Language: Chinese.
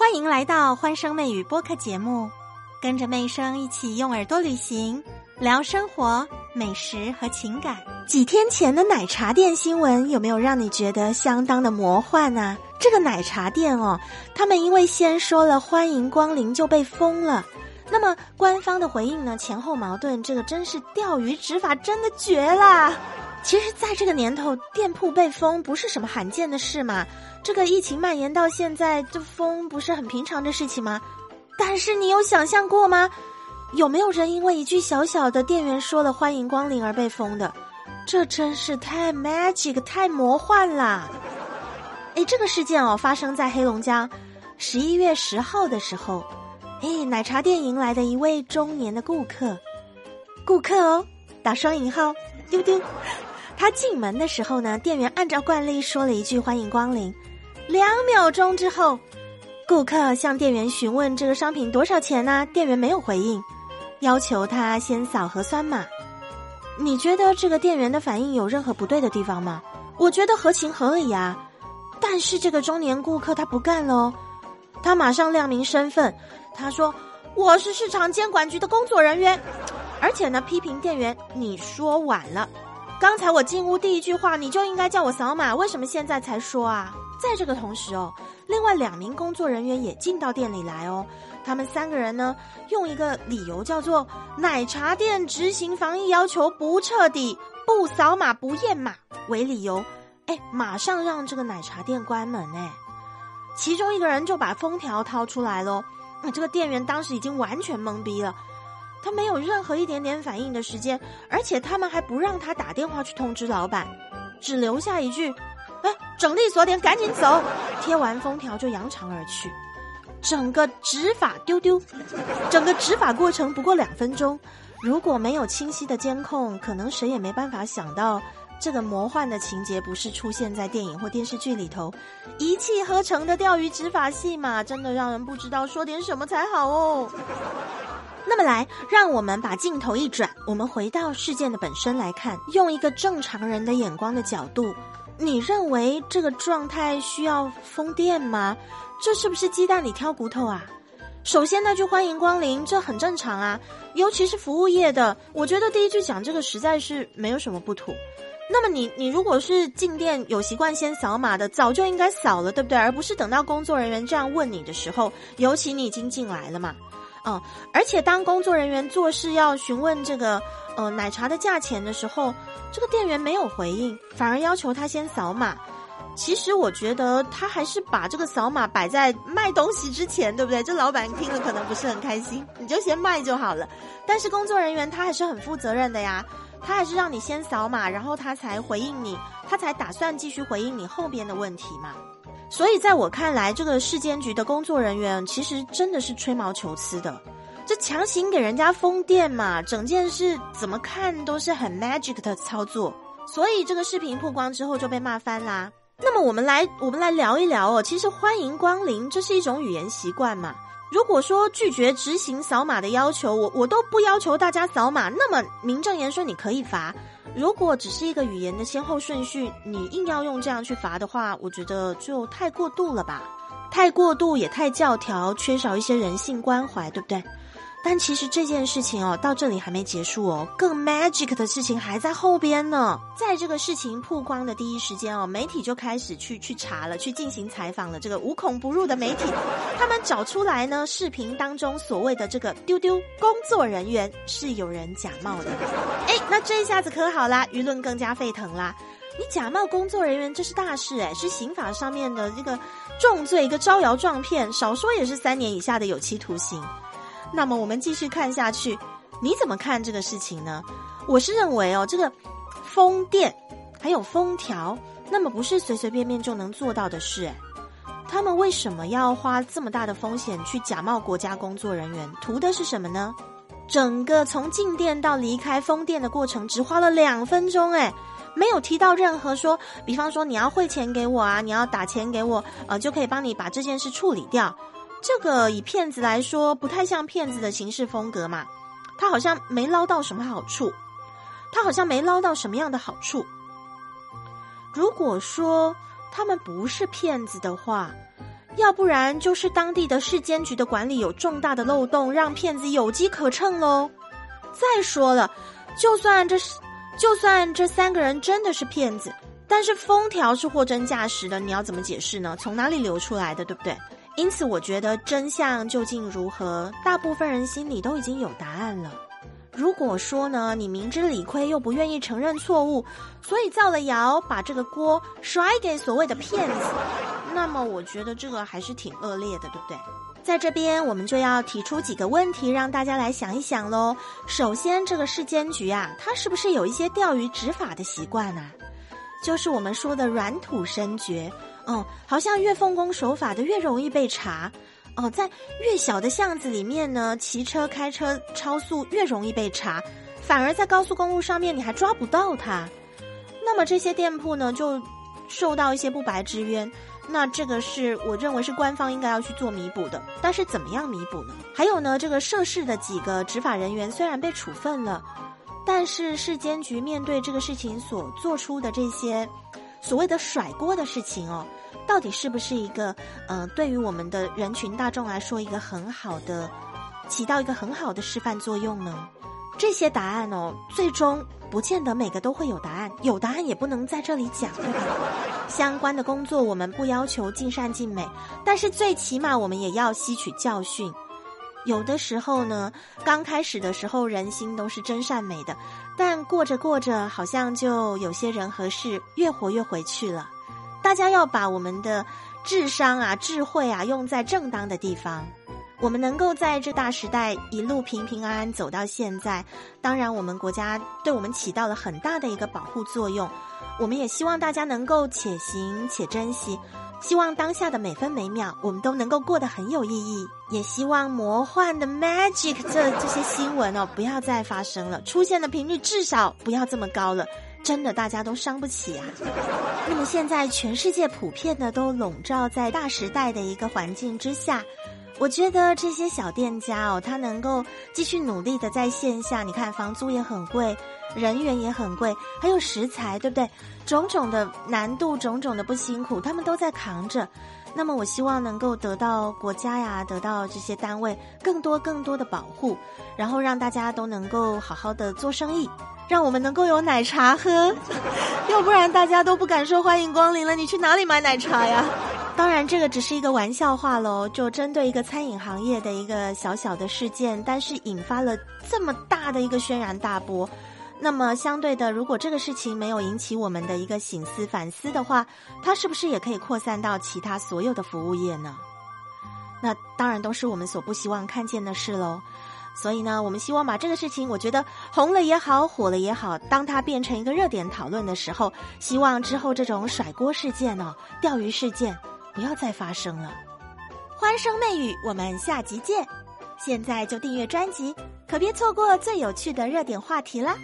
欢迎来到欢声妹语播客节目，跟着妹声一起用耳朵旅行，聊生活、美食和情感。几天前的奶茶店新闻有没有让你觉得相当的魔幻呢？这个奶茶店哦，他们因为先说了欢迎光临就被封了。那么官方的回应呢？前后矛盾，这个真是钓鱼执法真的绝啦！其实，在这个年头，店铺被封不是什么罕见的事嘛。这个疫情蔓延到现在，这封不是很平常的事情吗？但是你有想象过吗？有没有人因为一句小小的店员说了“欢迎光临”而被封的？这真是太 magic、太魔幻啦！哎，这个事件哦，发生在黑龙江，十一月十号的时候，哎，奶茶店迎来的一位中年的顾客，顾客哦，打双引号，丢丢。他进门的时候呢，店员按照惯例说了一句“欢迎光临”。两秒钟之后，顾客向店员询问这个商品多少钱呢？店员没有回应，要求他先扫核酸码。你觉得这个店员的反应有任何不对的地方吗？我觉得合情合理呀。但是这个中年顾客他不干喽，他马上亮明身份，他说：“我是市场监管局的工作人员。”而且呢，批评店员：“你说晚了，刚才我进屋第一句话你就应该叫我扫码，为什么现在才说啊？”在这个同时哦，另外两名工作人员也进到店里来哦。他们三个人呢，用一个理由叫做“奶茶店执行防疫要求不彻底，不扫码不验码”为理由，哎，马上让这个奶茶店关门哎。其中一个人就把封条掏出来喽，那这个店员当时已经完全懵逼了，他没有任何一点点反应的时间，而且他们还不让他打电话去通知老板，只留下一句。哎，整理锁点，赶紧走！贴完封条就扬长而去。整个执法丢丢，整个执法过程不过两分钟。如果没有清晰的监控，可能谁也没办法想到这个魔幻的情节不是出现在电影或电视剧里头。一气呵成的钓鱼执法戏码，真的让人不知道说点什么才好哦。那么来，让我们把镜头一转，我们回到事件的本身来看，用一个正常人的眼光的角度。你认为这个状态需要封店吗？这是不是鸡蛋里挑骨头啊？首先那句欢迎光临，这很正常啊，尤其是服务业的，我觉得第一句讲这个实在是没有什么不妥。那么你你如果是进店有习惯先扫码的，早就应该扫了，对不对？而不是等到工作人员这样问你的时候，尤其你已经进来了嘛。嗯，而且当工作人员做事要询问这个呃奶茶的价钱的时候。这个店员没有回应，反而要求他先扫码。其实我觉得他还是把这个扫码摆在卖东西之前，对不对？这老板听了可能不是很开心，你就先卖就好了。但是工作人员他还是很负责任的呀，他还是让你先扫码，然后他才回应你，他才打算继续回应你后边的问题嘛。所以在我看来，这个市监局的工作人员其实真的是吹毛求疵的。这强行给人家封店嘛，整件事怎么看都是很 magic 的操作，所以这个视频曝光之后就被骂翻啦。那么我们来我们来聊一聊哦，其实欢迎光临这是一种语言习惯嘛。如果说拒绝执行扫码的要求，我我都不要求大家扫码，那么名正言顺你可以罚。如果只是一个语言的先后顺序，你硬要用这样去罚的话，我觉得就太过度了吧，太过度也太教条，缺少一些人性关怀，对不对？但其实这件事情哦，到这里还没结束哦，更 magic 的事情还在后边呢。在这个事情曝光的第一时间哦，媒体就开始去去查了，去进行采访了。这个无孔不入的媒体，他们找出来呢，视频当中所谓的这个丢丢工作人员是有人假冒的。哎，那这一下子可好啦，舆论更加沸腾啦。你假冒工作人员，这是大事哎，是刑法上面的这个重罪，一个招摇撞骗，少说也是三年以下的有期徒刑。那么我们继续看下去，你怎么看这个事情呢？我是认为哦，这个封店还有封条，那么不是随随便便就能做到的事哎。他们为什么要花这么大的风险去假冒国家工作人员？图的是什么呢？整个从进店到离开封店的过程只花了两分钟哎，没有提到任何说，比方说你要汇钱给我啊，你要打钱给我，呃，就可以帮你把这件事处理掉。这个以骗子来说，不太像骗子的行事风格嘛。他好像没捞到什么好处，他好像没捞到什么样的好处。如果说他们不是骗子的话，要不然就是当地的市监局的管理有重大的漏洞，让骗子有机可乘喽。再说了，就算这是，就算这三个人真的是骗子，但是封条是货真价实的，你要怎么解释呢？从哪里流出来的，对不对？因此，我觉得真相究竟如何，大部分人心里都已经有答案了。如果说呢，你明知理亏又不愿意承认错误，所以造了谣，把这个锅甩给所谓的骗子，那么我觉得这个还是挺恶劣的，对不对？在这边，我们就要提出几个问题，让大家来想一想喽。首先，这个市监局啊，它是不是有一些钓鱼执法的习惯啊？就是我们说的软土深绝，嗯，好像越奉公守法的越容易被查。哦，在越小的巷子里面呢，骑车开车超速越容易被查，反而在高速公路上面你还抓不到他。那么这些店铺呢，就受到一些不白之冤。那这个是我认为是官方应该要去做弥补的。但是怎么样弥补呢？还有呢，这个涉事的几个执法人员虽然被处分了，但是市监局面对这个事情所做出的这些所谓的甩锅的事情哦。到底是不是一个，呃，对于我们的人群大众来说，一个很好的，起到一个很好的示范作用呢？这些答案哦，最终不见得每个都会有答案，有答案也不能在这里讲，对吧？相关的工作我们不要求尽善尽美，但是最起码我们也要吸取教训。有的时候呢，刚开始的时候人心都是真善美的，但过着过着，好像就有些人和事越活越回去了。大家要把我们的智商啊、智慧啊用在正当的地方。我们能够在这大时代一路平平安安走到现在，当然我们国家对我们起到了很大的一个保护作用。我们也希望大家能够且行且珍惜，希望当下的每分每秒我们都能够过得很有意义。也希望魔幻的 magic 这这些新闻哦不要再发生了，出现的频率至少不要这么高了。真的，大家都伤不起啊。那么现在，全世界普遍的都笼罩在大时代的一个环境之下，我觉得这些小店家哦，他能够继续努力的在线下，你看房租也很贵，人员也很贵，还有食材，对不对？种种的难度，种种的不辛苦，他们都在扛着。那么我希望能够得到国家呀，得到这些单位更多更多的保护，然后让大家都能够好好的做生意。让我们能够有奶茶喝，要不然大家都不敢说欢迎光临了。你去哪里买奶茶呀？当然，这个只是一个玩笑话喽，就针对一个餐饮行业的一个小小的事件，但是引发了这么大的一个轩然大波。那么，相对的，如果这个事情没有引起我们的一个醒思反思的话，它是不是也可以扩散到其他所有的服务业呢？那当然都是我们所不希望看见的事喽。所以呢，我们希望把这个事情，我觉得红了也好，火了也好，当它变成一个热点讨论的时候，希望之后这种甩锅事件呢、钓鱼事件不要再发生了。欢声媚语，我们下集见！现在就订阅专辑，可别错过最有趣的热点话题啦。